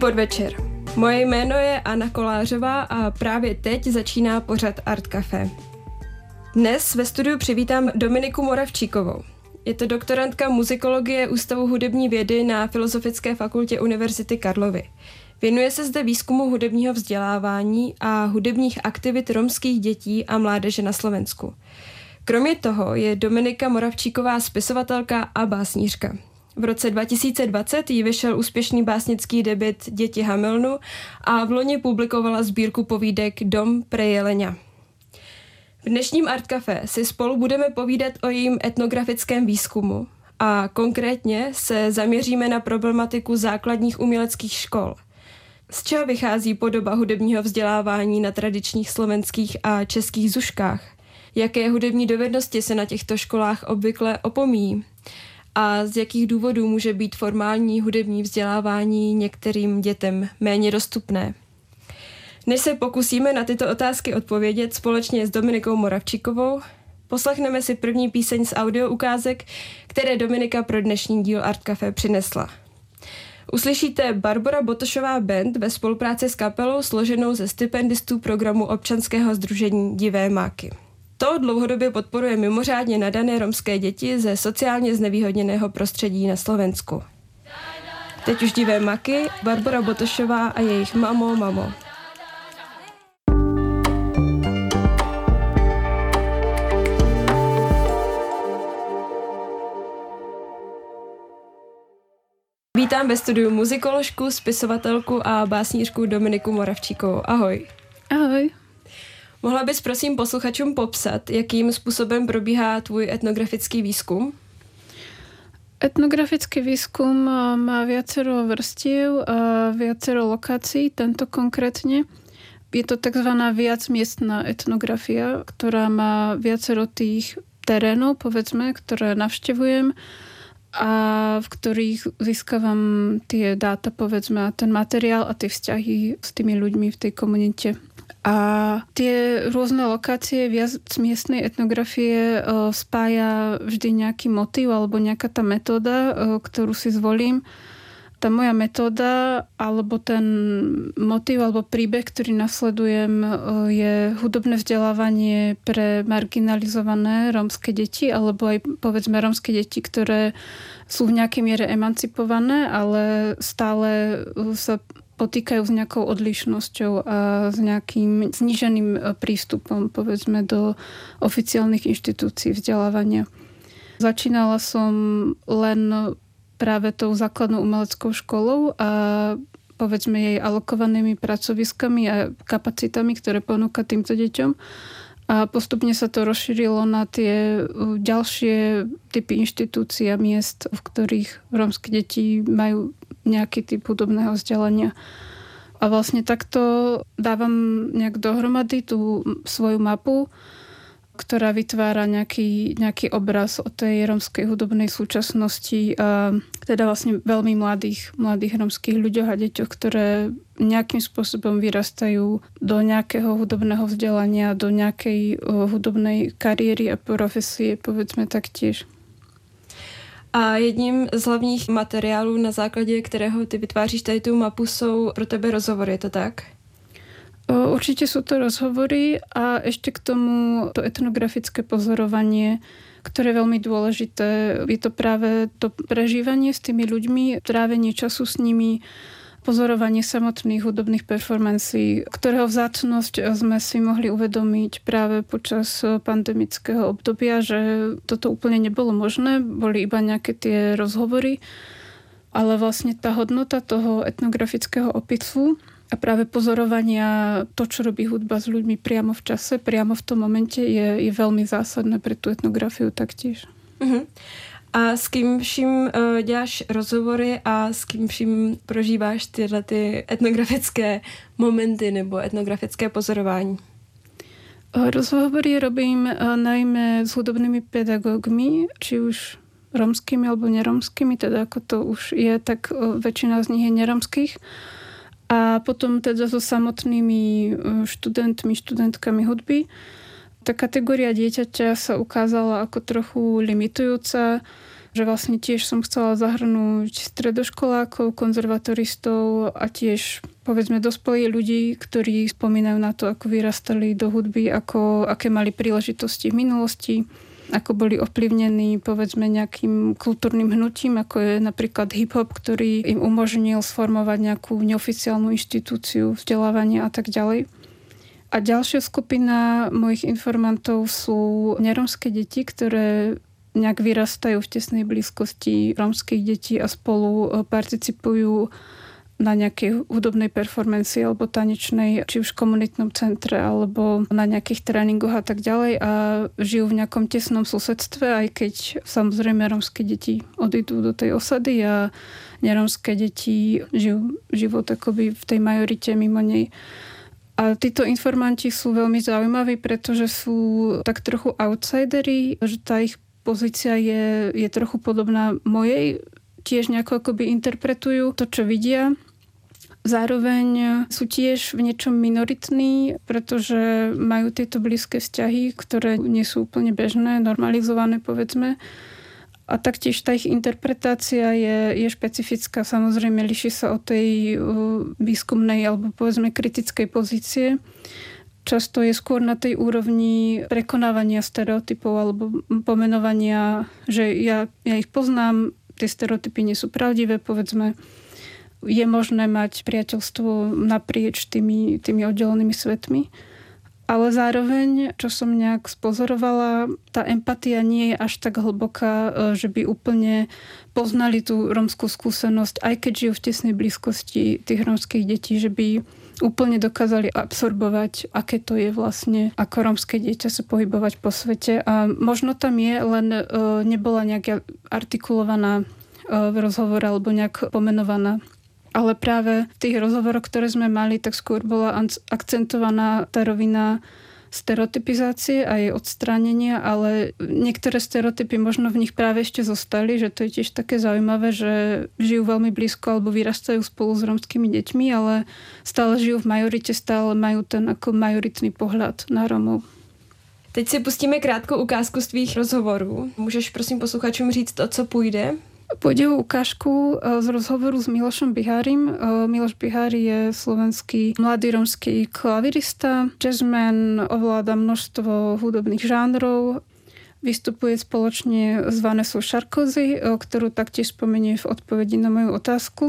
Podvečer. Moje jméno je Anna Kolářová a právě teď začíná pořad Art Café. Dnes ve studiu přivítám Dominiku Moravčíkovou. Je to doktorantka muzikologie Ústavu hudební vědy na Filozofické fakultě Univerzity Karlovy. Věnuje se zde výzkumu hudebního vzdělávání a hudebních aktivit romských dětí a mládeže na Slovensku. Kromě toho je Dominika Moravčíková spisovatelka a básnířka. V roce 2020 jí vyšel úspěšný básnický debit Děti Hamelnu a v loni publikovala sbírku povídek Dom pre Jeleňa. V dnešním Art Café si spolu budeme povídat o jejím etnografickém výzkumu a konkrétně se zaměříme na problematiku základních uměleckých škol. Z čeho vychází podoba hudebního vzdělávání na tradičních slovenských a českých zuškách? Jaké hudební dovednosti se na těchto školách obvykle opomíjí? A z jakých důvodů může být formální hudební vzdělávání některým dětem méně dostupné. Než se pokusíme na tyto otázky odpovědět společně s Dominikou Moravčíkovou, poslechneme si první píseň z audio ukázek, které Dominika pro dnešní díl Art Café přinesla. Uslyšíte Barbara Botošová Band ve spolupráci s kapelou složenou ze stipendistů programu občanského združení Divé máky. To dlouhodobě podporuje mimořádně nadané romské děti ze sociálně znevýhodněného prostředí na Slovensku. Teď už divé maky, Barbara Botošová a jejich Mamo, mamo. Vítám ve studiu muzikoložku, spisovatelku a básnířku Dominiku Moravčíkovou. Ahoj. Ahoj. Mohla bys prosím posluchačům popsat, jakým způsobem probíhá tvůj etnografický výzkum? Etnografický výskum eh, má viacero vrstiev a viacero lokácií, tento konkrétne. Je to tzv. viacmiestná etnografia, ktorá má viacero tých terénov, povedzme, ktoré navštevujem a v ktorých získavam tie dáta, povedzme, ten materiál a tie vzťahy s tými ľuďmi v tej komunite. A tie rôzne lokácie viac miestnej etnografie e, spája vždy nejaký motív alebo nejaká tá metóda, e, ktorú si zvolím. Tá moja metóda alebo ten motív alebo príbeh, ktorý nasledujem, e, je hudobné vzdelávanie pre marginalizované rómske deti alebo aj povedzme rómske deti, ktoré sú v nejakej miere emancipované, ale stále sa potýkajú s nejakou odlišnosťou a s nejakým zniženým e, prístupom, povedzme, do oficiálnych inštitúcií vzdelávania. Začínala som len práve tou základnou umeleckou školou a povedzme jej alokovanými pracoviskami a kapacitami, ktoré ponúka týmto deťom. A postupne sa to rozšírilo na tie ďalšie typy inštitúcií a miest, v ktorých rómske deti majú nejaký typ hudobného vzdelania. A vlastne takto dávam nejak dohromady tú svoju mapu, ktorá vytvára nejaký, nejaký obraz o tej romskej hudobnej súčasnosti a teda vlastne veľmi mladých, mladých romských ľuďoch a deťoch, ktoré nejakým spôsobom vyrastajú do nejakého hudobného vzdelania, do nejakej hudobnej kariéry a profesie, povedzme taktiež. A jedním z hlavních materiálů, na základě kterého ty vytváříš tady tu mapu, jsou pro tebe rozhovory, je to tak? Určite sú to rozhovory a ešte k tomu to etnografické pozorovanie, ktoré je veľmi dôležité. Je to práve to prežívanie s tými ľuďmi, trávenie času s nimi, pozorovanie samotných hudobných performancí, ktorého vzácnosť sme si mohli uvedomiť práve počas pandemického obdobia, že toto úplne nebolo možné, boli iba nejaké tie rozhovory, ale vlastne tá hodnota toho etnografického opisu a práve pozorovania to, čo robí hudba s ľuďmi priamo v čase, priamo v tom momente je, je veľmi zásadné pre tú etnografiu taktiež. Uh-huh. A s kým vším uh, děláš rozhovory a s kým vším prožíváš tyhle ty etnografické momenty nebo etnografické pozorování? Rozhovory robím uh, najmä s hudobnými pedagógmi, či už romskými alebo neromskými, teda ako to už je, tak uh, väčšina z nich je neromských. A potom teda so samotnými študentmi, študentkami hudby. Tá kategória dieťaťa sa ukázala ako trochu limitujúca že vlastne tiež som chcela zahrnúť stredoškolákov, konzervatoristov a tiež povedzme dospelí ľudí, ktorí spomínajú na to, ako vyrastali do hudby, ako, aké mali príležitosti v minulosti, ako boli ovplyvnení povedzme nejakým kultúrnym hnutím, ako je napríklad hip-hop, ktorý im umožnil sformovať nejakú neoficiálnu inštitúciu vzdelávania a tak ďalej. A ďalšia skupina mojich informantov sú neromské deti, ktoré nejak vyrastajú v tesnej blízkosti rómskych detí a spolu e, participujú na nejakej hudobnej performancii alebo tanečnej, či už komunitnom centre alebo na nejakých tréningoch a tak ďalej a žijú v nejakom tesnom susedstve, aj keď samozrejme rómske deti odídu do tej osady a neromské deti žijú život akoby v tej majorite mimo nej. A títo informanti sú veľmi zaujímaví, pretože sú tak trochu outsidery, že tá ich pozícia je, je trochu podobná mojej, tiež nejako akoby interpretujú to, čo vidia. Zároveň sú tiež v niečom minoritní, pretože majú tieto blízke vzťahy, ktoré nie sú úplne bežné, normalizované povedzme. A taktiež tá ich interpretácia je, je špecifická. Samozrejme, liší sa od tej uh, výskumnej alebo povedzme kritickej pozície často je skôr na tej úrovni prekonávania stereotypov alebo pomenovania, že ja, ja ich poznám, tie stereotypy nie sú pravdivé, povedzme. Je možné mať priateľstvo naprieč tými, tými oddelenými svetmi. Ale zároveň, čo som nejak spozorovala, tá empatia nie je až tak hlboká, e, že by úplne poznali tú romskú skúsenosť, aj keď žijú v tesnej blízkosti tých romských detí, že by úplne dokázali absorbovať, aké to je vlastne ako rómske dieťa sa pohybovať po svete. A možno tam je, len e, nebola nejak artikulovaná e, v rozhovore alebo nejak pomenovaná. Ale práve v tých rozhovoroch, ktoré sme mali, tak skôr bola akcentovaná tá rovina stereotypizácie a jej odstránenia, ale niektoré stereotypy možno v nich práve ešte zostali, že to je tiež také zaujímavé, že žijú veľmi blízko alebo vyrastajú spolu s romskými deťmi, ale stále žijú v majorite, stále majú ten ako majoritný pohľad na Romov. Teď si pustíme krátkou ukázku z tvých rozhovorů. Můžeš prosím posluchačům říct, o co půjde? Pôjde o ukážku e, z rozhovoru s Milošom Bihárim. E, Miloš Bihári je slovenský mladý romský klavirista, jazzman, ovláda množstvo hudobných žánrov, vystupuje spoločne s Vanessou Sarkozy, e, ktorú taktiež spomenie v odpovedi na moju otázku.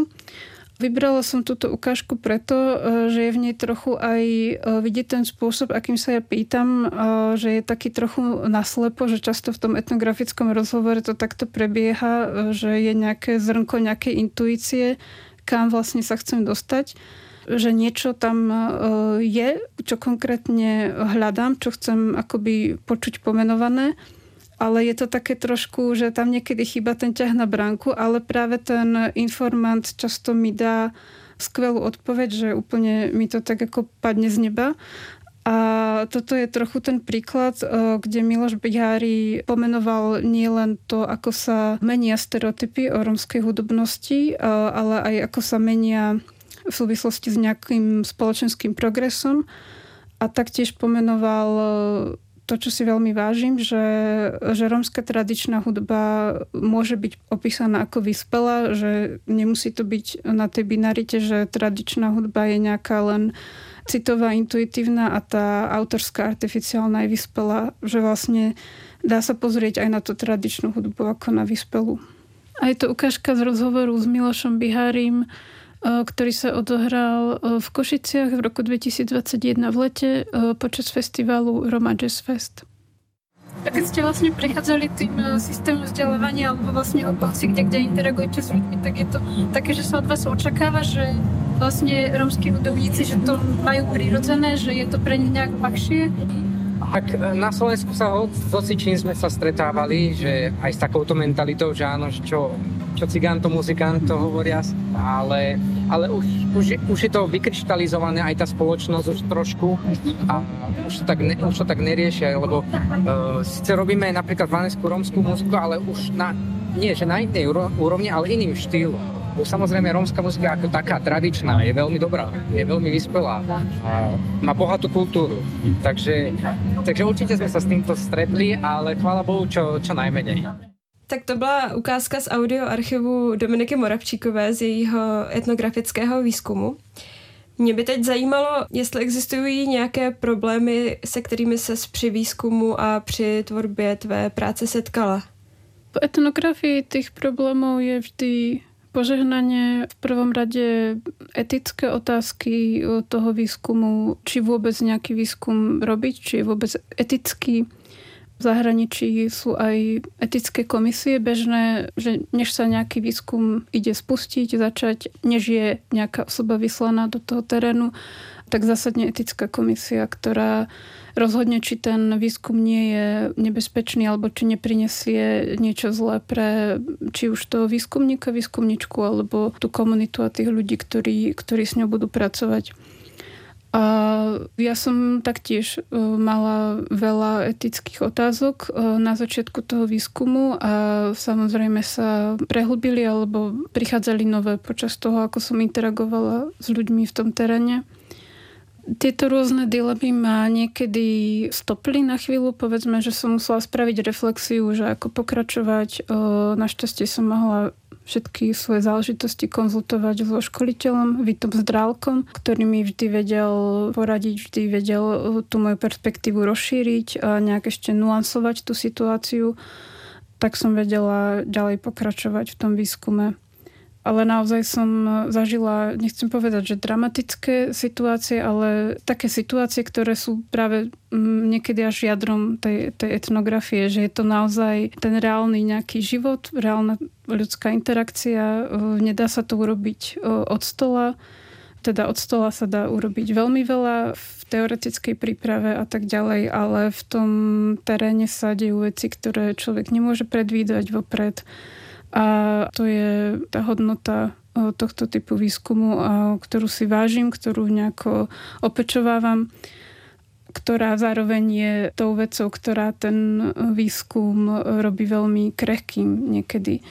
Vybrala som túto ukážku preto, e, že je v nej trochu aj e, vidieť ten spôsob, akým sa ja pýtam, e, že je taký trochu naslepo, že často v tom etnografickom rozhovore to takto prebieha, že je nejaké zrnko nejakej intuície, kam vlastne sa chcem dostať že niečo tam je, čo konkrétne hľadám, čo chcem akoby počuť pomenované ale je to také trošku, že tam niekedy chýba ten ťah na bránku, ale práve ten informant často mi dá skvelú odpoveď, že úplne mi to tak ako padne z neba. A toto je trochu ten príklad, e, kde Miloš Bihári pomenoval nielen to, ako sa menia stereotypy o romskej hudobnosti, e, ale aj ako sa menia v súvislosti s nejakým spoločenským progresom. A taktiež pomenoval to, čo si veľmi vážim, že, že rómska tradičná hudba môže byť opísaná ako vyspelá, že nemusí to byť na tej binarite, že tradičná hudba je nejaká len citová, intuitívna a tá autorská, artificiálna je vyspelá, že vlastne dá sa pozrieť aj na tú tradičnú hudbu ako na vyspelú. A je to ukážka z rozhovoru s Milošom Bihárim, ktorý sa odohral v Košiciach v roku 2021 v lete počas festivalu Roma Jazz Fest. A keď ste vlastne prechádzali tým systémom vzdelávania alebo vlastne oblasti, kde, kde interagujete s ľuďmi, tak je to také, že sa od vás očakáva, že vlastne rómsky hudobníci, že to majú prirodzené, že je to pre nich nejak ľahšie tak e, na Slovensku sa hoci čím sme sa stretávali, že aj s takouto mentalitou, že áno, čo, čo cigán to muzikant to hovoria, ale, ale už, už, už je to vykryštalizované aj tá spoločnosť už trošku a už to tak, ne, už to tak neriešia, lebo uh, síce robíme napríklad vaneskú rómskú muziku, ale už na, nie že na inej úrovni, ale iným štýlom Samozrejme, rómska muzika ako taká tradičná je veľmi dobrá, je veľmi vyspelá a má bohatú kultúru. Takže, takže určite sme sa s týmto stretli, ale chvála Bohu čo, čo najmenej. Tak to byla ukázka z audioarchivu Dominiky Moravčíkové z jejího etnografického výzkumu. Mě by teď zajímalo, jestli existují nějaké problémy, se kterými se při výzkumu a při tvorbě tvé práce setkala. V etnografii těch problémů je vždy požehnanie v prvom rade etické otázky toho výskumu, či vôbec nejaký výskum robiť, či je vôbec etický, v zahraničí sú aj etické komisie bežné, že než sa nejaký výskum ide spustiť, začať, než je nejaká osoba vyslaná do toho terénu, tak zásadne etická komisia, ktorá rozhodne, či ten výskum nie je nebezpečný alebo či neprinesie niečo zlé pre či už toho výskumníka, výskumničku alebo tú komunitu a tých ľudí, ktorí, ktorí s ňou budú pracovať. A ja som taktiež e, mala veľa etických otázok e, na začiatku toho výskumu a samozrejme sa prehlbili alebo prichádzali nové počas toho, ako som interagovala s ľuďmi v tom teréne. Tieto rôzne dilemy ma niekedy stopli na chvíľu. Povedzme, že som musela spraviť reflexiu, že ako pokračovať. Našťastie som mohla všetky svoje záležitosti konzultovať so školiteľom Vitom Zdrálkom, ktorý mi vždy vedel poradiť, vždy vedel tú moju perspektívu rozšíriť a nejak ešte nuansovať tú situáciu. Tak som vedela ďalej pokračovať v tom výskume ale naozaj som zažila, nechcem povedať, že dramatické situácie, ale také situácie, ktoré sú práve niekedy až jadrom tej, tej etnografie, že je to naozaj ten reálny nejaký život, reálna ľudská interakcia, nedá sa to urobiť od stola, teda od stola sa dá urobiť veľmi veľa v teoretickej príprave a tak ďalej, ale v tom teréne sa dejú veci, ktoré človek nemôže predvídať vopred a to je tá hodnota tohto typu výskumu, ktorú si vážim, ktorú nejako opečovávam ktorá zároveň je tou vecou, ktorá ten výskum robí veľmi krehkým niekedy.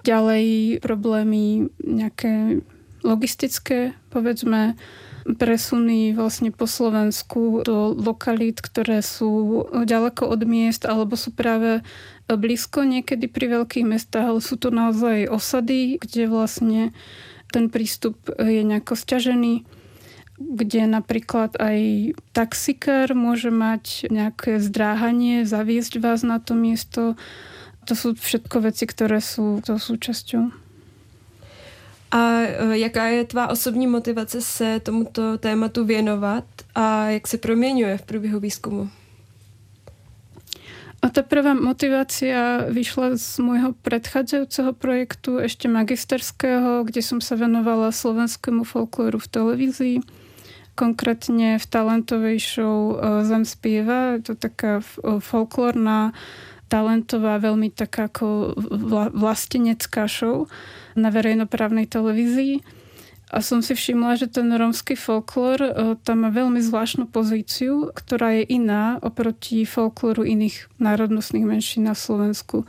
Ďalej problémy nejaké logistické, povedzme, presuny vlastne po Slovensku do lokalít, ktoré sú ďaleko od miest alebo sú práve blízko niekedy pri veľkých mestách, ale sú to naozaj osady, kde vlastne ten prístup je nejako stiažený kde napríklad aj taxikár môže mať nejaké zdráhanie, zaviesť vás na to miesto. To sú všetko veci, ktoré sú to súčasťou. A e, jaká je tvá osobní motivace se tomuto tématu věnovat a jak se proměňuje v průběhu výzkumu? A tá prvá motivácia vyšla z môjho predchádzajúceho projektu, ešte magisterského, kde som sa venovala slovenskému folklóru v televízii. Konkrétne v talentovej show e, Zem spieva. Je to taká e, folklórna, talentová, veľmi taká ako vlastenecká show na verejnoprávnej televízii a som si všimla, že ten rómsky folklór e, tam má veľmi zvláštnu pozíciu, ktorá je iná oproti folklóru iných národnostných menšín na Slovensku.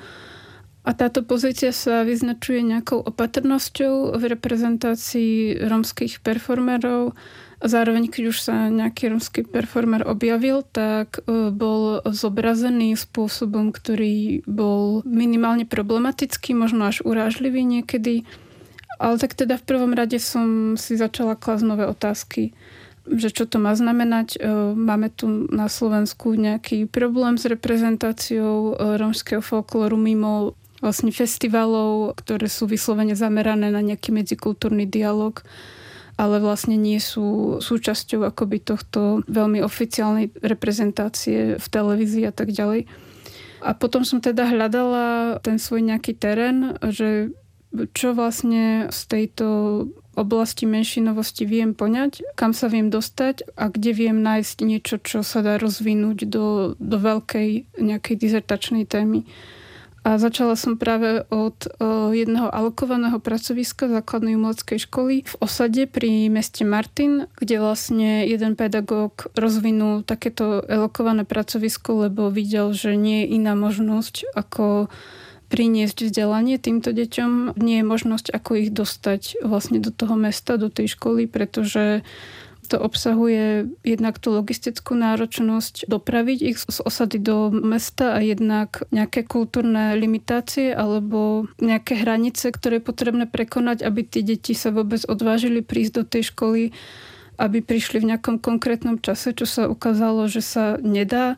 A táto pozícia sa vyznačuje nejakou opatrnosťou v reprezentácii rómskych performerov. Zároveň, keď už sa nejaký rómsky performer objavil, tak e, bol zobrazený spôsobom, ktorý bol minimálne problematický, možno až urážlivý niekedy ale tak teda v prvom rade som si začala klásť nové otázky, že čo to má znamenať. E, máme tu na Slovensku nejaký problém s reprezentáciou e, romského folklóru mimo vlastne festivalov, ktoré sú vyslovene zamerané na nejaký medzikultúrny dialog ale vlastne nie sú súčasťou akoby tohto veľmi oficiálnej reprezentácie v televízii a tak ďalej. A potom som teda hľadala ten svoj nejaký terén, že čo vlastne z tejto oblasti menšinovosti viem poňať, kam sa viem dostať a kde viem nájsť niečo, čo sa dá rozvinúť do, do veľkej nejakej dizertačnej témy. A začala som práve od o, jedného alokovaného pracoviska základnej umeleckej školy v osade pri meste Martin, kde vlastne jeden pedagóg rozvinul takéto alokované pracovisko, lebo videl, že nie je iná možnosť ako priniesť vzdelanie týmto deťom. Nie je možnosť, ako ich dostať vlastne do toho mesta, do tej školy, pretože to obsahuje jednak tú logistickú náročnosť dopraviť ich z osady do mesta a jednak nejaké kultúrne limitácie alebo nejaké hranice, ktoré je potrebné prekonať, aby tí deti sa vôbec odvážili prísť do tej školy, aby prišli v nejakom konkrétnom čase, čo sa ukázalo, že sa nedá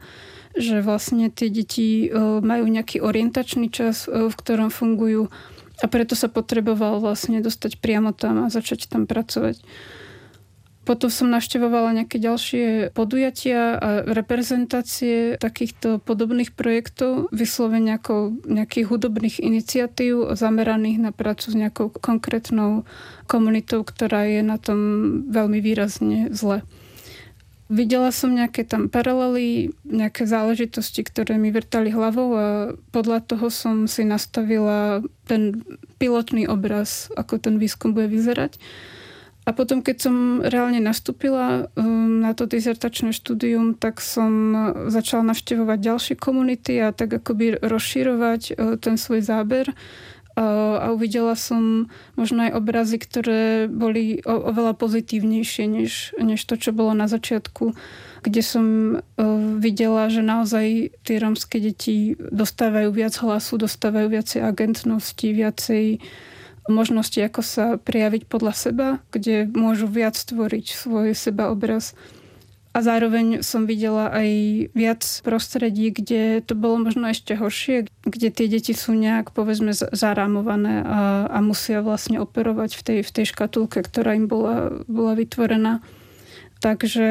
že vlastne tie deti e, majú nejaký orientačný čas, e, v ktorom fungujú a preto sa potreboval vlastne dostať priamo tam a začať tam pracovať. Potom som navštevovala nejaké ďalšie podujatia a reprezentácie takýchto podobných projektov, vyslovene ako nejakých hudobných iniciatív zameraných na prácu s nejakou konkrétnou komunitou, ktorá je na tom veľmi výrazne zle. Videla som nejaké tam paralely, nejaké záležitosti, ktoré mi vrtali hlavou a podľa toho som si nastavila ten pilotný obraz, ako ten výskum bude vyzerať. A potom, keď som reálne nastúpila um, na to dizertačné štúdium, tak som začala navštevovať ďalšie komunity a tak akoby rozširovať uh, ten svoj záber. Uh, a uvidela som možno aj obrazy, ktoré boli oveľa pozitívnejšie než, než to, čo bolo na začiatku, kde som uh, videla, že naozaj tie rómske deti dostávajú viac hlasu, dostávajú viacej agentnosti, viacej možnosti, ako sa prejaviť podľa seba, kde môžu viac tvoriť svoj sebaobraz. A zároveň som videla aj viac prostredí, kde to bolo možno ešte horšie, kde tie deti sú nejak, povedzme, zarámované a, a musia vlastne operovať v tej, v tej škatulke, ktorá im bola, bola vytvorená. Takže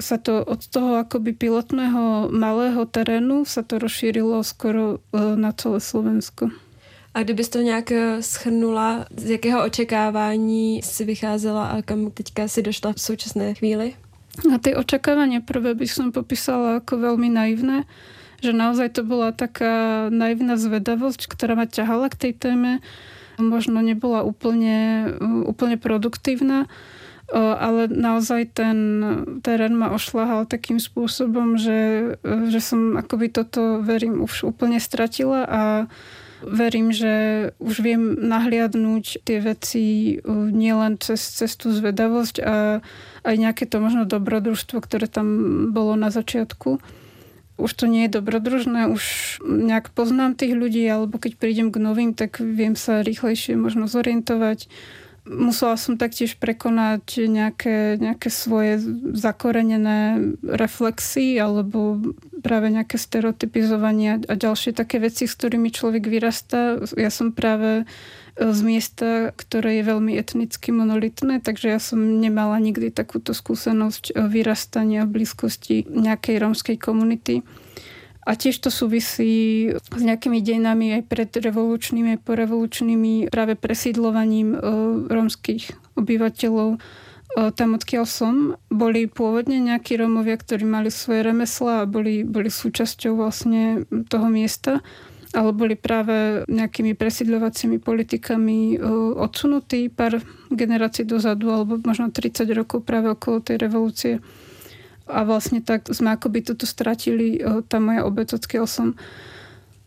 sa to od toho akoby pilotného malého terénu sa to rozšírilo skoro e, na celé Slovensko. A kdybys to nějak eh, schrnula, z jakého očekávání si vycházela a kam teďka si došla v současné chvíli? A tie očakávania prvé by som popísala ako veľmi naivné, že naozaj to bola taká naivná zvedavosť, ktorá ma ťahala k tej téme. Možno nebola úplne, úplne produktívna, ale naozaj ten terén ma ošľahal takým spôsobom, že, že som akoby toto, verím, už úplne stratila a verím, že už viem nahliadnúť tie veci uh, nielen cez, cez tú zvedavosť a aj nejaké to možno dobrodružstvo, ktoré tam bolo na začiatku. Už to nie je dobrodružné, už nejak poznám tých ľudí, alebo keď prídem k novým, tak viem sa rýchlejšie možno zorientovať musela som taktiež prekonať nejaké, nejaké svoje zakorenené reflexy alebo práve nejaké stereotypizovania a ďalšie také veci, s ktorými človek vyrastá. Ja som práve e, z miesta, ktoré je veľmi etnicky monolitné, takže ja som nemala nikdy takúto skúsenosť e, vyrastania v blízkosti nejakej rómskej komunity. A tiež to súvisí s nejakými dejinami aj predrevolučnými, aj porevolučnými práve presídlovaním e, rómskych obyvateľov. E, tam, odkiaľ som, boli pôvodne nejakí Rómovia, ktorí mali svoje remesla a boli, boli súčasťou vlastne toho miesta, ale boli práve nejakými presídľovacími politikami e, odsunutí pár generácií dozadu, alebo možno 30 rokov práve okolo tej revolúcie a vlastne tak sme akoby toto stratili, tá moja obec, odkiaľ som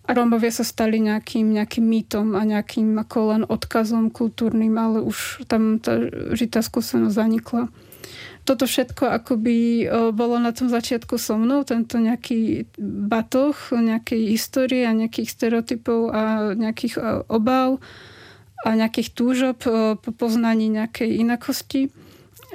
Rómovia sa stali nejakým, nejakým mýtom a nejakým ako len odkazom kultúrnym, ale už tam tá žitá skúsenosť zanikla. Toto všetko akoby bolo na tom začiatku so mnou, tento nejaký batoh nejakej histórie a nejakých stereotypov a nejakých obav a nejakých túžob po poznaní nejakej inakosti.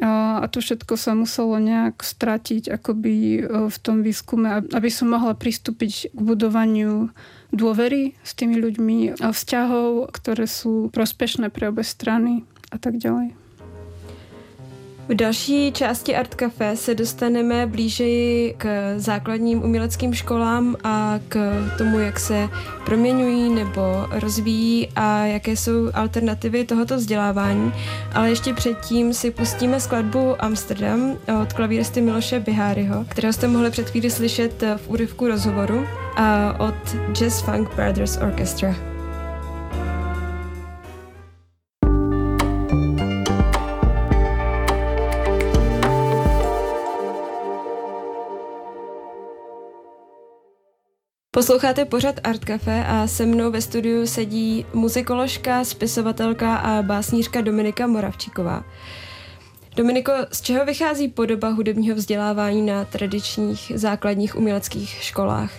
A to všetko sa muselo nejak stratiť akoby e, v tom výskume, aby som mohla pristúpiť k budovaniu dôvery s tými ľuďmi a vzťahov, ktoré sú prospešné pre obe strany a tak ďalej. V další části Art Café se dostaneme blíže k základním uměleckým školám a k tomu, jak se proměňují nebo rozvíjí a jaké jsou alternativy tohoto vzdělávání. Ale ještě předtím si pustíme skladbu Amsterdam od klavíristy Miloše Biháryho, kterého jste mohli před chvíli slyšet v úryvku rozhovoru od Jazz Funk Brothers Orchestra. Posloucháte pořad Art Café a se mnou ve studiu sedí muzikoložka, spisovatelka a básnířka Dominika Moravčíková. Dominiko, z čeho vychází podoba hudebního vzdělávání na tradičních základních uměleckých školách?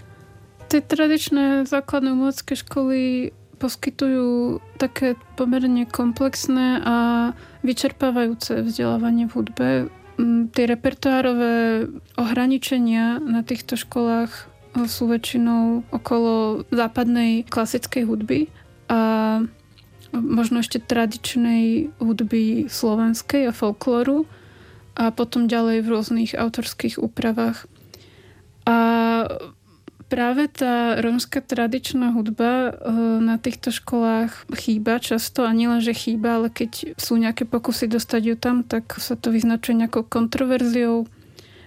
Ty tradičné základné umělecké školy poskytujú také pomerne komplexné a vyčerpávajúce vzdelávanie v hudbe. Mm, tie repertoárové ohraničenia na týchto školách sú väčšinou okolo západnej klasickej hudby a možno ešte tradičnej hudby slovenskej a folklóru a potom ďalej v rôznych autorských úpravách. A práve tá rómska tradičná hudba eh, na týchto školách chýba často a nielen, že chýba, ale keď sú nejaké pokusy dostať ju tam, tak sa to vyznačuje nejakou kontroverziou.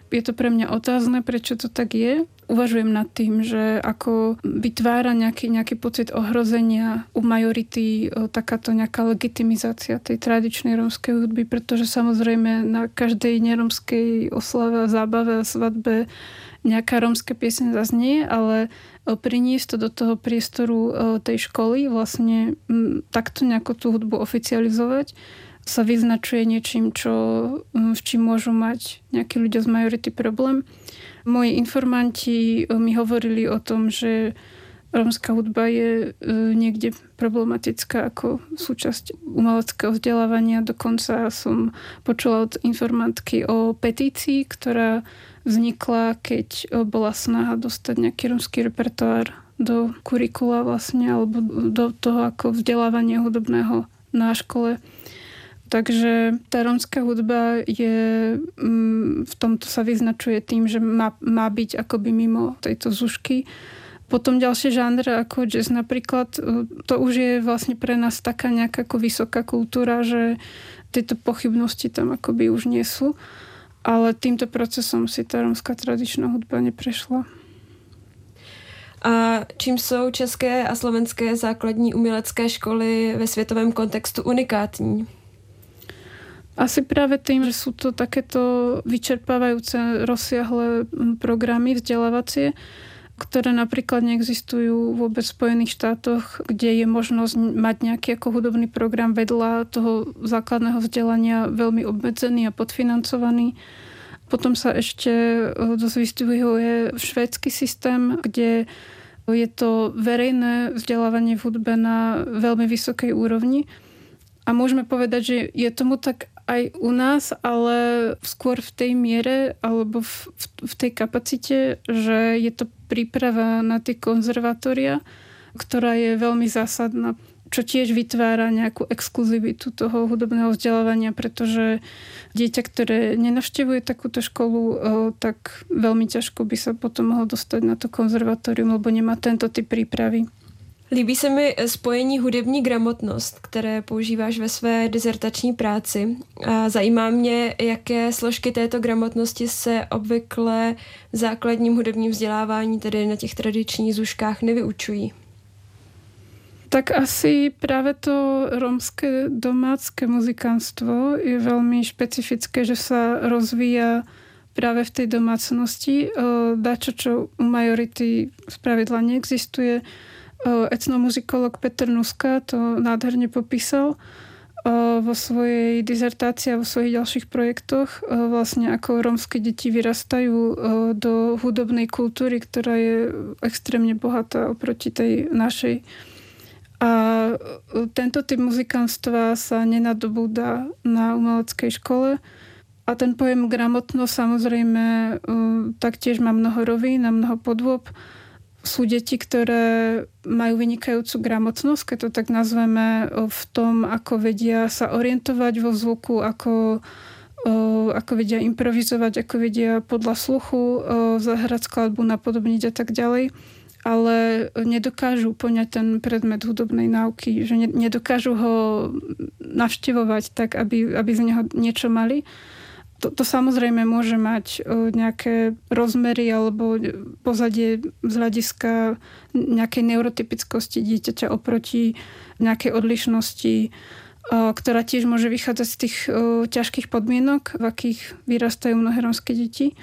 Je to pre mňa otázne, prečo to tak je. Uvažujem nad tým, že ako vytvára nejaký, nejaký pocit ohrozenia u majority eh, takáto nejaká legitimizácia tej tradičnej rómskej hudby, pretože samozrejme na každej neromskej oslave, zábave a svadbe nejaká rómska pieseň zaznie, ale e, priniesť to do toho priestoru e, tej školy, vlastne takto nejako tú hudbu oficializovať, sa vyznačuje niečím, čo, v čím môžu mať nejakí ľudia z majority problém. Moji informanti e, mi hovorili o tom, že rómska hudba je niekde problematická ako súčasť umeleckého vzdelávania. Dokonca som počula od informantky o petícii, ktorá vznikla, keď e, bola snaha dostať nejaký romský repertoár do kurikula vlastne, alebo do toho ako vzdelávania hudobného na škole. Takže tá rómska hudba je, mm, v tomto sa vyznačuje tým, že má, má byť akoby mimo tejto zušky. Potom ďalšie žánre ako jazz napríklad, e, to už je vlastne pre nás taká nejaká ako vysoká kultúra, že tieto pochybnosti tam akoby už nie sú ale týmto procesom si tá romská tradičná hudba neprešla. A čím jsou české a slovenské základní umělecké školy ve světovém kontextu unikátní? Asi práve tým, že sú to takéto vyčerpávajúce rozsiahle programy vzdelávacie, ktoré napríklad neexistujú vôbec v Spojených štátoch, kde je možnosť mať nejaký ako hudobný program vedľa toho základného vzdelania veľmi obmedzený a podfinancovaný. Potom sa ešte e, dosť vystihuje švédsky systém, kde je to verejné vzdelávanie v hudbe na veľmi vysokej úrovni. A môžeme povedať, že je tomu tak aj u nás, ale skôr v tej miere alebo v, v, v tej kapacite, že je to príprava na tie konzervatória, ktorá je veľmi zásadná, čo tiež vytvára nejakú exkluzivitu toho hudobného vzdelávania, pretože dieťa, ktoré nenavštevuje takúto školu, eh, tak veľmi ťažko by sa potom mohlo dostať na to konzervatórium, lebo nemá tento typ prípravy. Líbí se mi spojení hudební gramotnost, které používáš ve své dizertační práci. A zajímá mě, jaké složky této gramotnosti se obvykle v základním hudebním vzdělávání, tedy na těch tradičních zuškách, nevyučují. Tak asi práve to rómske domácké muzikánstvo je veľmi špecifické, že sa rozvíja práve v tej domácnosti. Dačo, čo u majority spravidla neexistuje, etnomuzikolog Petr Nuska to nádherne popísal vo svojej dizertácii a vo svojich ďalších projektoch, vlastne ako rómske deti vyrastajú do hudobnej kultúry, ktorá je extrémne bohatá oproti tej našej. A tento typ muzikánstva sa nenadobúda na umeleckej škole. A ten pojem gramotnosť samozrejme taktiež má mnoho rovín a mnoho podôb sú deti, ktoré majú vynikajúcu gramotnosť, keď to tak nazveme, v tom, ako vedia sa orientovať vo zvuku, ako, ako vedia improvizovať, ako vedia podľa sluchu zahrať skladbu, napodobniť a tak ďalej. Ale nedokážu poňať ten predmet hudobnej náuky, že nedokážu ho navštevovať tak, aby, aby z neho niečo mali to, to samozrejme môže mať nejaké rozmery alebo pozadie z hľadiska nejakej neurotypickosti dieťaťa oproti nejakej odlišnosti, ktorá tiež môže vychádzať z tých ťažkých podmienok, v akých vyrastajú mnohé romské deti.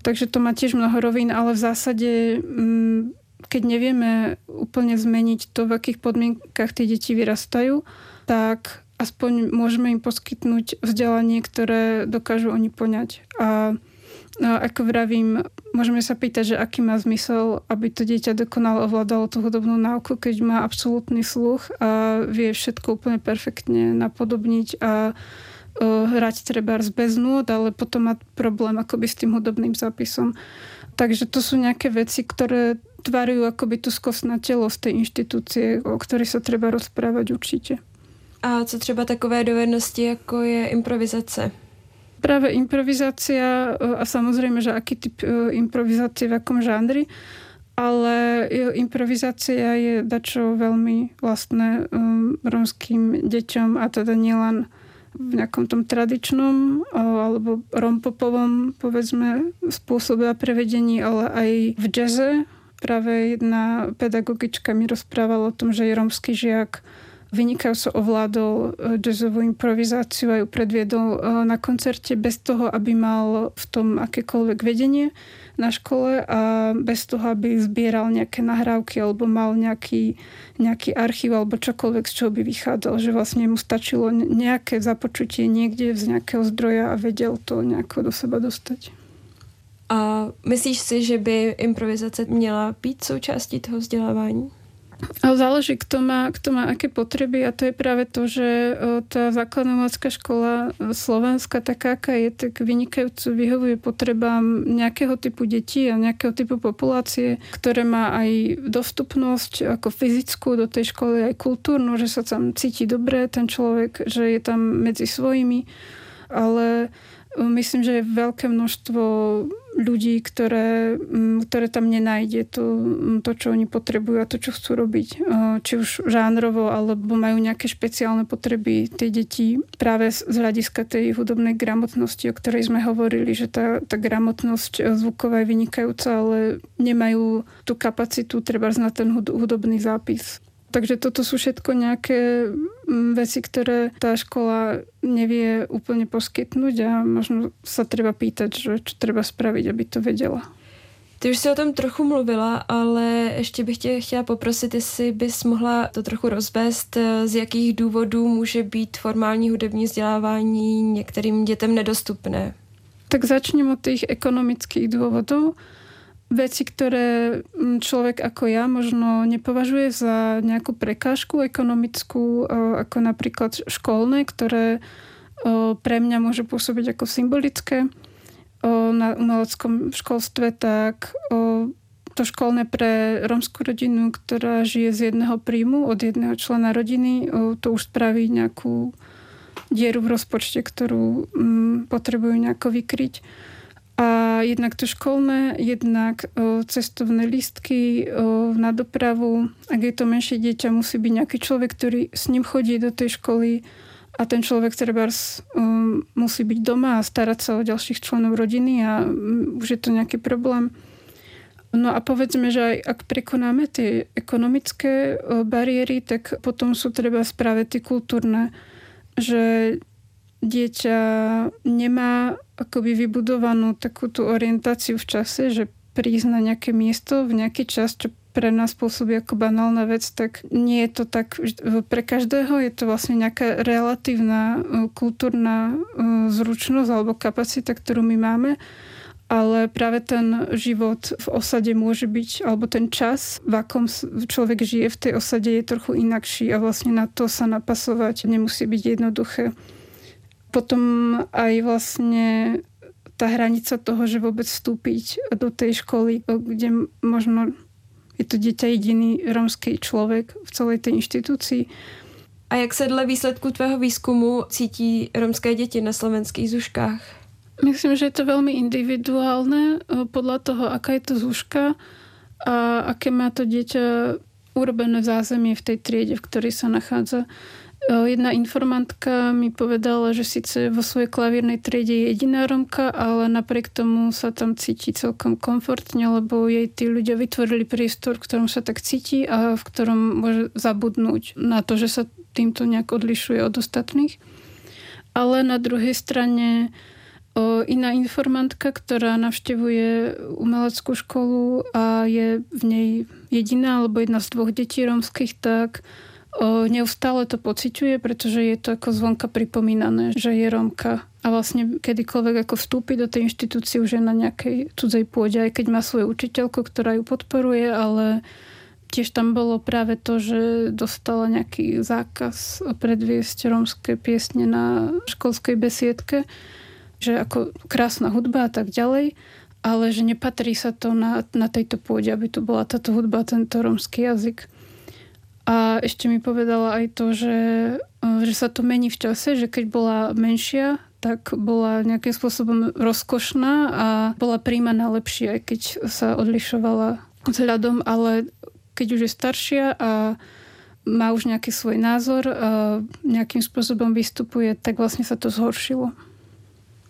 Takže to má tiež mnoho rovín, ale v zásade mm, keď nevieme úplne zmeniť to, v akých podmienkach tie deti vyrastajú, tak aspoň môžeme im poskytnúť vzdelanie, ktoré dokážu oni poňať. A No, ako vravím, môžeme sa pýtať, že aký má zmysel, aby to dieťa dokonale ovládalo tú hudobnú náuku, keď má absolútny sluch a vie všetko úplne perfektne napodobniť a hrať treba bez núd, ale potom má problém akoby s tým hudobným zápisom. Takže to sú nejaké veci, ktoré tvarujú akoby tu skos na telo z tej inštitúcie, o ktorej sa treba rozprávať určite. A co třeba takové dovednosti, jako je improvizace? Práve improvizácia e, a samozrejme, že aký typ e, improvizácie v akom žánri, ale improvizácia je dačo veľmi vlastné um, romským deťom a teda nielen v nejakom tom tradičnom alebo rompopovom povedzme spôsobe a prevedení, ale aj v jaze. Práve jedna pedagogička mi rozprávala o tom, že je romský žiak vynikajúco ovládol e, jazzovú improvizáciu a ju predviedol e, na koncerte bez toho, aby mal v tom akékoľvek vedenie na škole a bez toho, aby zbieral nejaké nahrávky alebo mal nejaký, nejaký archív alebo čokoľvek, z čoho by vychádzal. Že vlastne mu stačilo nejaké započutie niekde z nejakého zdroja a vedel to nejako do seba dostať. A myslíš si, že by improvizace měla být součástí toho vzdělávání? Ale záleží, kto má, kto má aké potreby a to je práve to, že tá základná umelecká škola e, Slovenska, taká, aká je, tak vynikajúco vyhovuje potrebám nejakého typu detí a nejakého typu populácie, ktoré má aj dostupnosť ako fyzickú do tej školy, aj kultúrnu, že sa tam cíti dobre ten človek, že je tam medzi svojimi, ale e, myslím, že je veľké množstvo ľudí, ktoré, mm, ktoré tam nenájde to, mm, to, čo oni potrebujú a to, čo chcú robiť. Či už žánrovo, alebo majú nejaké špeciálne potreby tie deti práve z hľadiska tej hudobnej gramotnosti, o ktorej sme hovorili, že tá, tá gramotnosť e, zvuková je vynikajúca, ale nemajú tú kapacitu treba na ten hudobný zápis. Takže toto sú všetko nejaké mm, veci, ktoré tá škola nevie úplne poskytnúť a možno sa treba pýtať, že čo treba spraviť, aby to vedela. Ty už si o tom trochu mluvila, ale ještě bych tě chtěla poprosit, jestli bys mohla to trochu rozvést, z jakých důvodů může být formální hudební vzdělávání některým dětem nedostupné. Tak začnem od tých ekonomických dôvodov veci, ktoré mm, človek ako ja možno nepovažuje za nejakú prekážku ekonomickú, ako napríklad školné, ktoré pre mňa môže pôsobiť ako symbolické na umeleckom školstve, tak to školné pre romskú rodinu, ktorá žije z jedného príjmu od jedného člena rodiny, to už spraví nejakú dieru v rozpočte, ktorú mm, potrebujú nejako vykryť. Jednak to školné, jednak o, cestovné lístky o, na dopravu. Ak je to menšie dieťa, musí byť nejaký človek, ktorý s ním chodí do tej školy a ten človek treba musí byť doma a starať sa o ďalších členov rodiny a už je to nejaký problém. No a povedzme, že aj ak prekonáme tie ekonomické bariéry, tak potom sú treba práve tie kultúrne, že dieťa nemá akoby vybudovanú takú tú orientáciu v čase, že prísť na nejaké miesto v nejaký čas, čo pre nás pôsobí ako banálna vec, tak nie je to tak pre každého, je to vlastne nejaká relatívna e, kultúrna e, zručnosť alebo kapacita, ktorú my máme ale práve ten život v osade môže byť, alebo ten čas, v akom človek žije v tej osade, je trochu inakší a vlastne na to sa napasovať nemusí byť jednoduché potom aj vlastne tá hranica toho, že vôbec vstúpiť do tej školy, kde možno je to dieťa jediný romský človek v celej tej inštitúcii. A jak se dle výsledku tvého výskumu cítí romské děti na slovenských zuškách? Myslím, že je to veľmi individuálne podľa toho, aká je to zuška a aké má to dieťa urobené zázemie v tej triede, v ktorej sa nachádza. Jedna informantka mi povedala, že síce vo svojej klavírnej triede je jediná Romka, ale napriek tomu sa tam cíti celkom komfortne, lebo jej tí ľudia vytvorili priestor, v ktorom sa tak cíti a v ktorom môže zabudnúť na to, že sa týmto nejak odlišuje od ostatných. Ale na druhej strane o, iná informantka, ktorá navštevuje umeleckú školu a je v nej jediná alebo jedna z dvoch detí rómskych, tak neustále to pociťuje, pretože je to ako zvonka pripomínané, že je Romka. A vlastne kedykoľvek ako vstúpi do tej inštitúcie už je na nejakej cudzej pôde, aj keď má svoju učiteľku, ktorá ju podporuje, ale tiež tam bolo práve to, že dostala nejaký zákaz predviesť romské piesne na školskej besiedke, že ako krásna hudba a tak ďalej, ale že nepatrí sa to na, na tejto pôde, aby tu bola táto hudba, tento romský jazyk. A ešte mi povedala aj to, že, e, že sa to mení v čase, že keď bola menšia, tak bola nejakým spôsobom rozkošná a bola príjmaná lepšie, aj keď sa odlišovala vzhľadom, ale keď už je staršia a má už nejaký svoj názor, a nejakým spôsobom vystupuje, tak vlastne sa to zhoršilo.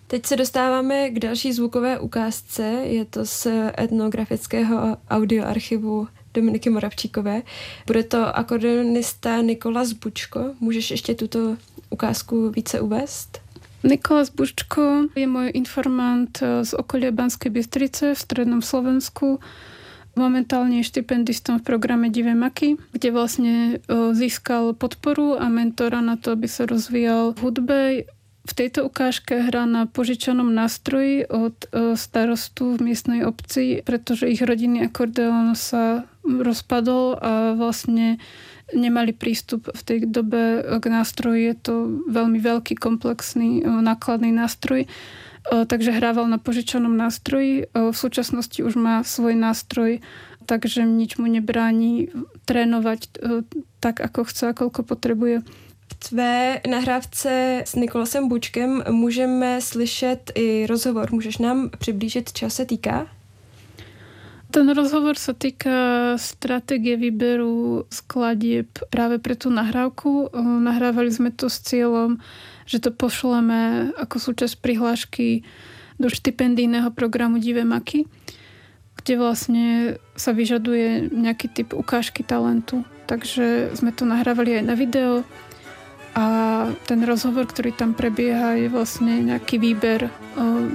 Teď se dostáváme k další zvukové ukázce. Je to z etnografického audioarchivu Dominiky Moravčíkové. Bude to akordeonista Nikolas Bučko. Můžeš ještě tuto ukázku více uvést? Nikolas Bučko je môj informant z okolia Banskej Bystrice v strednom Slovensku. Momentálne je štipendistom v programe Divé maky, kde vlastne získal podporu a mentora na to, aby sa rozvíjal v hudbe v tejto ukážke hrá na požičanom nástroji od e, starostu v miestnej obci, pretože ich rodinný akordeón sa rozpadol a vlastne nemali prístup v tej dobe k nástroji. Je to veľmi veľký, komplexný, e, nákladný nástroj. E, takže hrával na požičanom nástroji. V súčasnosti už má svoj nástroj, takže nič mu nebráni trénovať tak, ako chce a koľko potrebuje tvé nahrávce s Nikolasem Bučkem můžeme slyšet i rozhovor. Můžeš nám přiblížit, čeho se týká? Ten rozhovor sa týka stratégie výberu skladieb práve pre tú nahrávku. Nahrávali sme to s cieľom, že to pošleme ako súčasť prihlášky do štipendijného programu Divé maky, kde vlastne sa vyžaduje nejaký typ ukážky talentu. Takže sme to nahrávali aj na video a ten rozhovor, ktorý tam prebieha, je vlastne nejaký výber,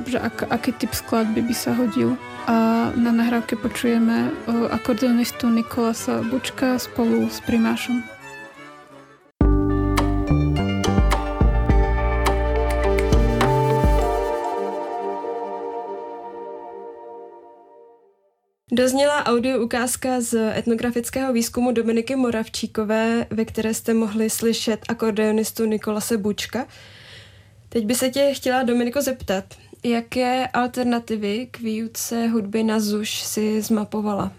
že ak, aký typ skladby by sa hodil. A na nahrávke počujeme akordeonistu Nikolasa Bučka spolu s primášom. Dozněla audio ukázka z etnografického výzkumu Dominiky Moravčíkové, ve které jste mohli slyšet akordeonistu Nikolase Bučka. Teď by se tě chtěla Dominiko zeptat, jaké alternativy k výuce hudby na ZUŠ si zmapovala?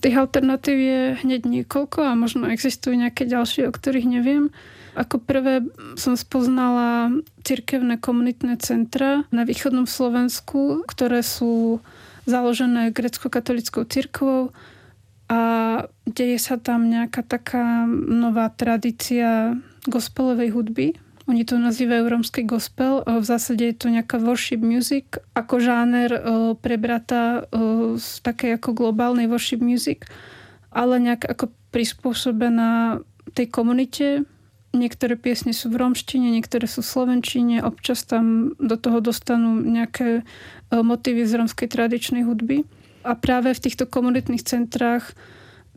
Tých alternatív je hneď niekoľko a možno existujú nejaké ďalšie, o ktorých neviem. Ako prvé som spoznala cirkevné komunitné centra na východnom Slovensku, ktoré sú založené grecko-katolickou cirkvou a deje sa tam nejaká taká nová tradícia gospelovej hudby. Oni to nazývajú rómsky gospel. V zásade je to nejaká worship music ako žáner prebrata z takej ako globálnej worship music, ale nejak ako prispôsobená tej komunite. Niektoré piesne sú v romštine, niektoré sú v slovenčine, občas tam do toho dostanú nejaké E, motívy z romskej tradičnej hudby. A práve v týchto komunitných centrách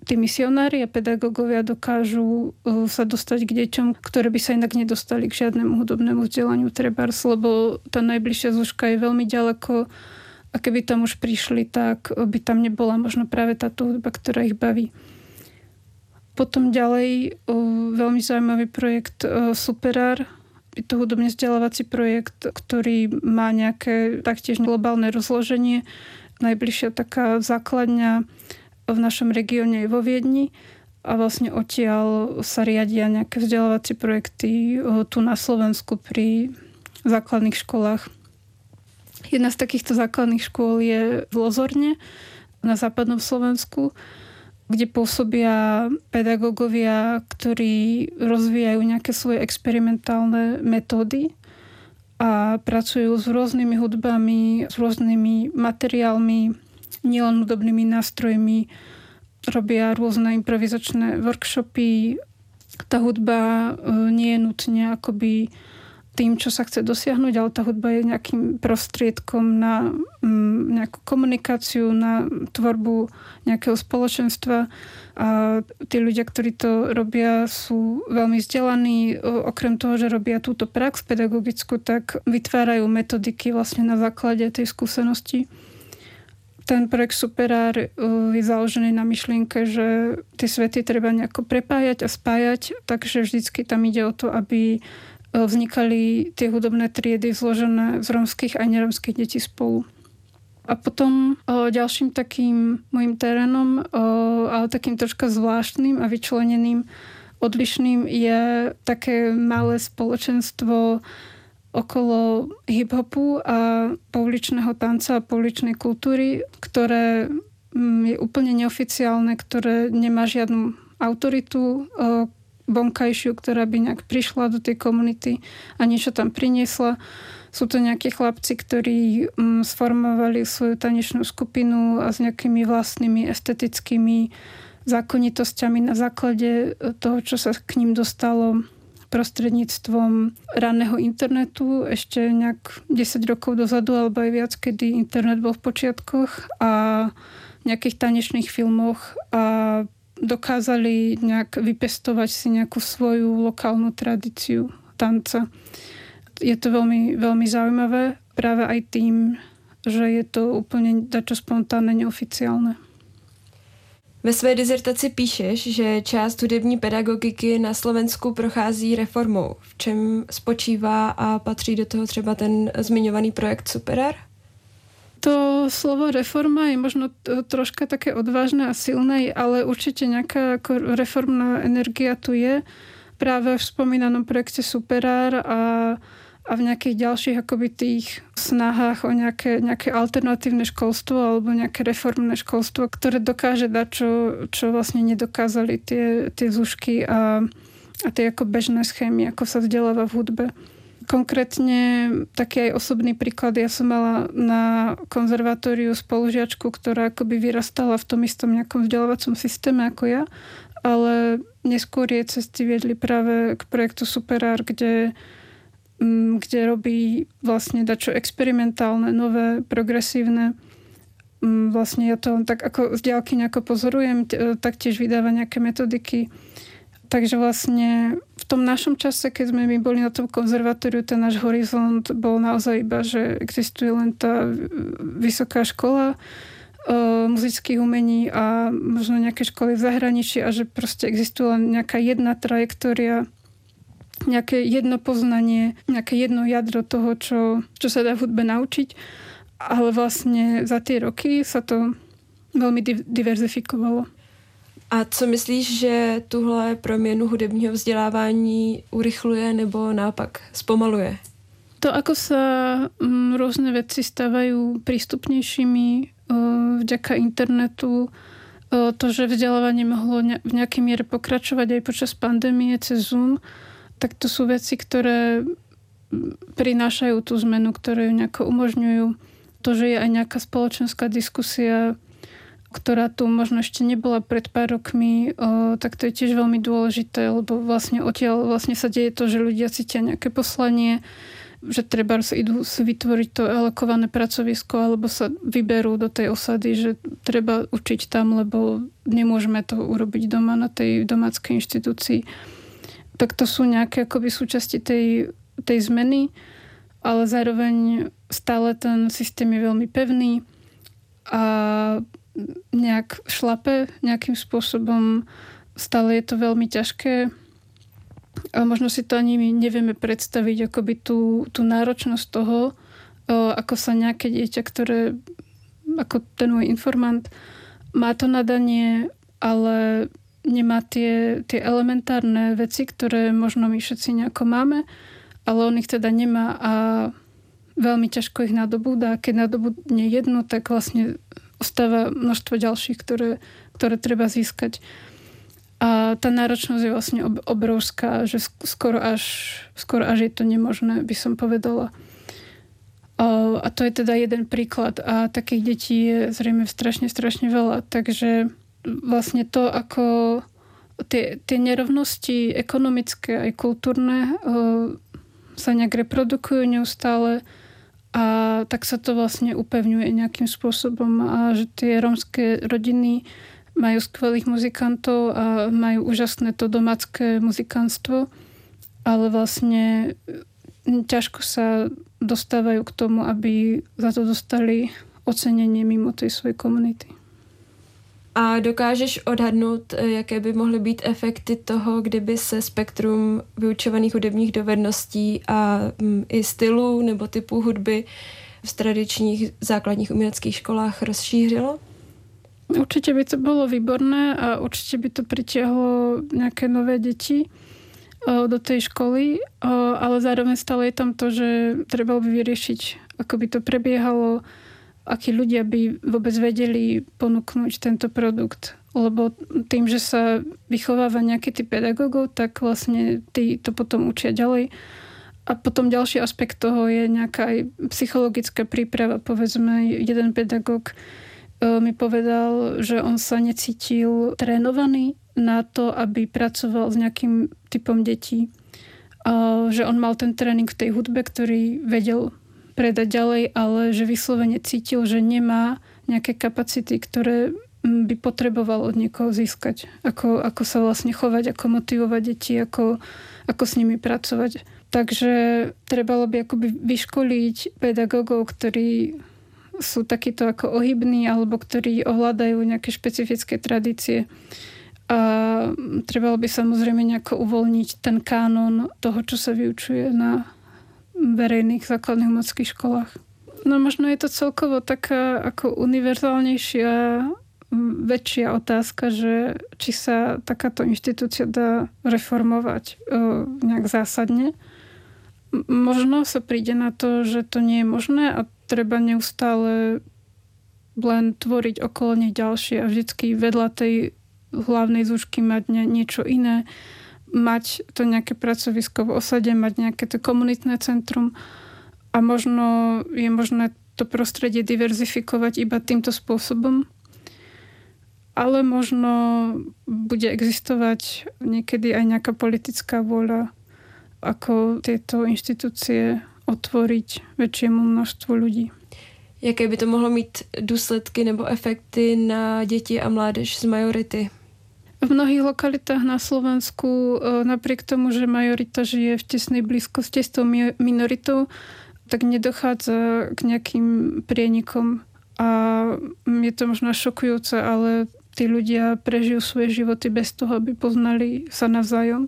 tí misionári a pedagógovia dokážu e, sa dostať k deťom, ktoré by sa inak nedostali k žiadnemu hudobnému vzdelaniu trebárs, lebo tá najbližšia zúška je veľmi ďaleko a keby tam už prišli, tak by tam nebola možno práve táto hudba, ktorá ich baví. Potom ďalej veľmi zaujímavý projekt Superar, je to hudobne vzdelávací projekt, ktorý má nejaké taktiež globálne rozloženie. Najbližšia taká základňa v našom regióne je vo Viedni a vlastne odtiaľ sa riadia nejaké vzdelávacie projekty tu na Slovensku pri základných školách. Jedna z takýchto základných škôl je v Lozorne na západnom Slovensku kde pôsobia pedagógovia, ktorí rozvíjajú nejaké svoje experimentálne metódy a pracujú s rôznymi hudbami, s rôznymi materiálmi, nielen hudobnými nástrojmi, robia rôzne improvizačné workshopy. Tá hudba e, nie je nutne akoby tým, čo sa chce dosiahnuť, ale tá hudba je nejakým prostriedkom na mm, nejakú komunikáciu, na tvorbu nejakého spoločenstva. A tí ľudia, ktorí to robia, sú veľmi vzdelaní. Okrem toho, že robia túto prax pedagogickú, tak vytvárajú metodiky vlastne na základe tej skúsenosti. Ten projekt Superár uh, je založený na myšlienke, že tie svety treba nejako prepájať a spájať, takže vždycky tam ide o to, aby vznikali tie hudobné triedy zložené z romských a neromských detí spolu. A potom o, uh, ďalším takým môjim terénom, o, ale takým troška zvláštnym a vyčleneným, odlišným je také malé spoločenstvo okolo hip-hopu a pouličného tanca a pouličnej kultúry, ktoré mm, je úplne neoficiálne, ktoré nemá žiadnu autoritu vonkajšiu, ktorá by nejak prišla do tej komunity a niečo tam priniesla. Sú to nejakí chlapci, ktorí mm, sformovali svoju tanečnú skupinu a s nejakými vlastnými estetickými zákonitosťami na základe toho, čo sa k ním dostalo prostredníctvom ranného internetu ešte nejak 10 rokov dozadu alebo aj viac, kedy internet bol v počiatkoch a nejakých tanečných filmoch a dokázali nejak vypestovať si nejakú svoju lokálnu tradíciu tanca. Je to veľmi, veľmi zaujímavé práve aj tým, že je to úplne dačo spontánne, neoficiálne. Ve své dizertaci píšeš, že část hudební pedagogiky na Slovensku prochází reformou. V čem spočívá a patří do toho třeba ten zmiňovaný projekt Superar? To slovo reforma je možno troška také odvážne a silné, ale určite nejaká reformná energia tu je. Práve v spomínanom projekte Superar a a v nejakých ďalších akoby tých snahách o nejaké, nejaké alternatívne školstvo alebo nejaké reformné školstvo, ktoré dokáže dať, čo, čo vlastne nedokázali tie, tie zúšky a, a tie ako bežné schémy, ako sa vzdeláva v hudbe. Konkrétne taký aj osobný príklad. Ja som mala na konzervatóriu spolužiačku, ktorá akoby vyrastala v tom istom nejakom vzdelávacom systéme ako ja, ale neskôr jej cesty viedli práve k projektu Superár, kde Mm, kde robí vlastne dačo experimentálne, nové, progresívne. Mm, vlastne ja to tak ako z diálky nejako pozorujem, taktiež vydáva nejaké metodiky. Takže vlastne v tom našom čase, keď sme my boli na tom konzervatóriu, ten náš horizont bol naozaj iba, že existuje len tá vysoká škola, muzických umení a možno nejaké školy v zahraničí a že proste existuje len nejaká jedna trajektória nejaké jedno poznanie, nejaké jedno jadro toho, čo, čo sa dá v hudbe naučiť. Ale vlastne za tie roky sa to velmi diverzifikovalo. A co myslíš, že tuhle proměnu hudebního vzdělávání urychluje nebo naopak zpomaluje? To, ako sa mm, rôzne veci stávajú prístupnejšími vďaka internetu, to, že vzdelávanie mohlo v nejakej miere pokračovať aj počas pandémie cez Zoom, tak to sú veci, ktoré prinášajú tú zmenu, ktoré ju nejako umožňujú. To, že je aj nejaká spoločenská diskusia, ktorá tu možno ešte nebola pred pár rokmi, o, tak to je tiež veľmi dôležité, lebo vlastne odtiaľ vlastne sa deje to, že ľudia cítia nejaké poslanie, že treba sa idú si vytvoriť to alokované pracovisko alebo sa vyberú do tej osady, že treba učiť tam, lebo nemôžeme to urobiť doma na tej domáckej inštitúcii. Tak to sú nejaké akoby súčasti tej, tej zmeny, ale zároveň stále ten systém je veľmi pevný a nejak šlape nejakým spôsobom. Stále je to veľmi ťažké a možno si to ani my nevieme predstaviť akoby tú, tú náročnosť toho, ako sa nejaké dieťa, ktoré ako ten môj informant má to nadanie, ale nemá tie, tie elementárne veci, ktoré možno my všetci nejako máme, ale on ich teda nemá a veľmi ťažko ich nadobúda. Keď nadobudne jednu, tak vlastne ostáva množstvo ďalších, ktoré, ktoré treba získať. A tá náročnosť je vlastne obrovská, že skoro až, skoro až je to nemožné, by som povedala. A to je teda jeden príklad. A takých detí je zrejme strašne, strašne veľa. Takže vlastne to, ako tie, tie nerovnosti ekonomické aj kultúrne sa nejak reprodukujú neustále a tak sa to vlastne upevňuje nejakým spôsobom a že tie rómske rodiny majú skvelých muzikantov a majú úžasné to domácké muzikantstvo, ale vlastne ťažko sa dostávajú k tomu, aby za to dostali ocenenie mimo tej svojej komunity. A dokážeš odhadnout, eh, jaké by mohly být efekty toho, kdyby se spektrum vyučovaných hudebních dovedností a mm, i stylů nebo typů hudby v tradičních základních uměleckých školách rozšířilo? Určite by to bolo výborné a určite by to pritiahlo nejaké nové deti eh, do tej školy, eh, ale zároveň stále je tam to, že treba by vyriešiť, ako by to prebiehalo, akí ľudia by vôbec vedeli ponúknuť tento produkt. Lebo tým, že sa vychováva nejaký typ pedagógov, tak vlastne tí to potom učia ďalej. A potom ďalší aspekt toho je nejaká aj psychologická príprava. Povedzme, jeden pedagóg e, mi povedal, že on sa necítil trénovaný na to, aby pracoval s nejakým typom detí. Že on mal ten tréning v tej hudbe, ktorý vedel predať ďalej, ale že vyslovene cítil, že nemá nejaké kapacity, ktoré mm, by potreboval od niekoho získať. Ako, ako sa vlastne chovať, ako motivovať deti, ako, ako s nimi pracovať. Takže trebalo by akoby vyškoliť pedagógov, ktorí sú takíto ako ohybní alebo ktorí ovládajú nejaké špecifické tradície. A trebalo by samozrejme nejako uvoľniť ten kánon toho, čo sa vyučuje na verejných základných umeleckých školách. No možno je to celkovo taká ako univerzálnejšia, väčšia otázka, že či sa takáto inštitúcia dá reformovať nejak zásadne. Možno sa príde na to, že to nie je možné a treba neustále len tvoriť okolo nej ďalšie a vždycky vedľa tej hlavnej zúšky mať niečo iné mať to nejaké pracovisko v osade, mať nejaké to komunitné centrum a možno je možné to prostredie diverzifikovať iba týmto spôsobom. Ale možno bude existovať niekedy aj nejaká politická vôľa, ako tieto inštitúcie otvoriť väčšiemu množstvu ľudí. Jaké by to mohlo mít důsledky nebo efekty na děti a mládež z majority? V mnohých lokalitách na Slovensku, e, napriek tomu, že majorita žije v tesnej blízkosti s tou minoritou, tak nedochádza k nejakým prienikom. A je to možno šokujúce, ale tí ľudia prežijú svoje životy bez toho, aby poznali sa navzájom,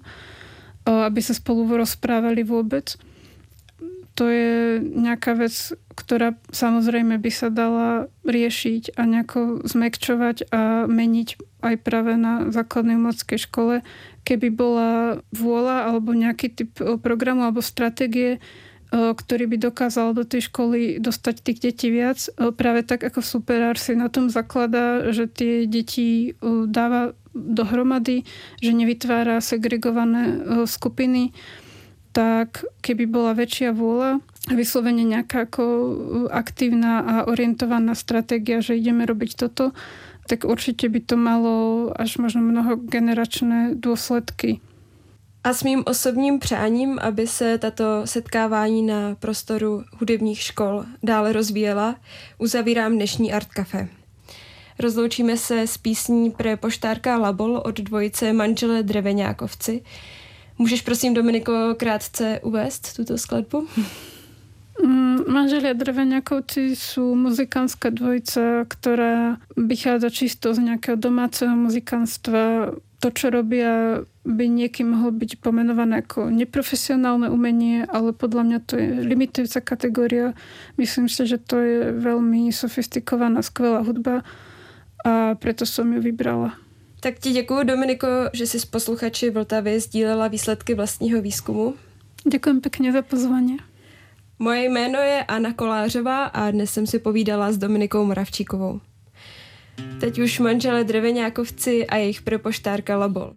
aby sa spolu rozprávali vôbec to je nejaká vec, ktorá samozrejme by sa dala riešiť a nejako zmekčovať a meniť aj práve na základnej umeleckej škole, keby bola vôľa alebo nejaký typ e, programu alebo stratégie, e, ktorý by dokázal do tej školy dostať tých detí viac. E, práve tak ako superár si na tom zaklada, že tie deti dáva dohromady, že nevytvára segregované skupiny tak keby bola väčšia vôľa a vyslovene nejaká ako aktívna a orientovaná stratégia, že ideme robiť toto, tak určite by to malo až možno mnoho generačné dôsledky. A s mým osobním přáním, aby se tato setkávání na prostoru hudebních škol dále rozvíjela, uzavírám dnešní Art Café. Rozloučíme se s písní pre poštárka Labol od dvojice manžele Dreveňákovci, Můžeš prosím, Dominiko, krátce uvést tuto skladbu? Mm, manželia Dreveňakovci sú muzikantská dvojica, ktorá vychádza čisto z nejakého domáceho muzikantstva. To, čo robia, by niekým mohlo byť pomenované ako neprofesionálne umenie, ale podľa mňa to je limitujúca kategória. Myslím si, že to je veľmi sofistikovaná, skvelá hudba a preto som ju vybrala. Tak ti děkuji, Dominiko, že jsi s posluchači Vltavy sdílela výsledky vlastního výzkumu. Děkuji pěkně za pozvání. Moje jméno je Anna Kolářová a dnes jsem si povídala s Dominikou Moravčíkovou. Teď už manžele Dreveňákovci a jejich prepoštárka Labol.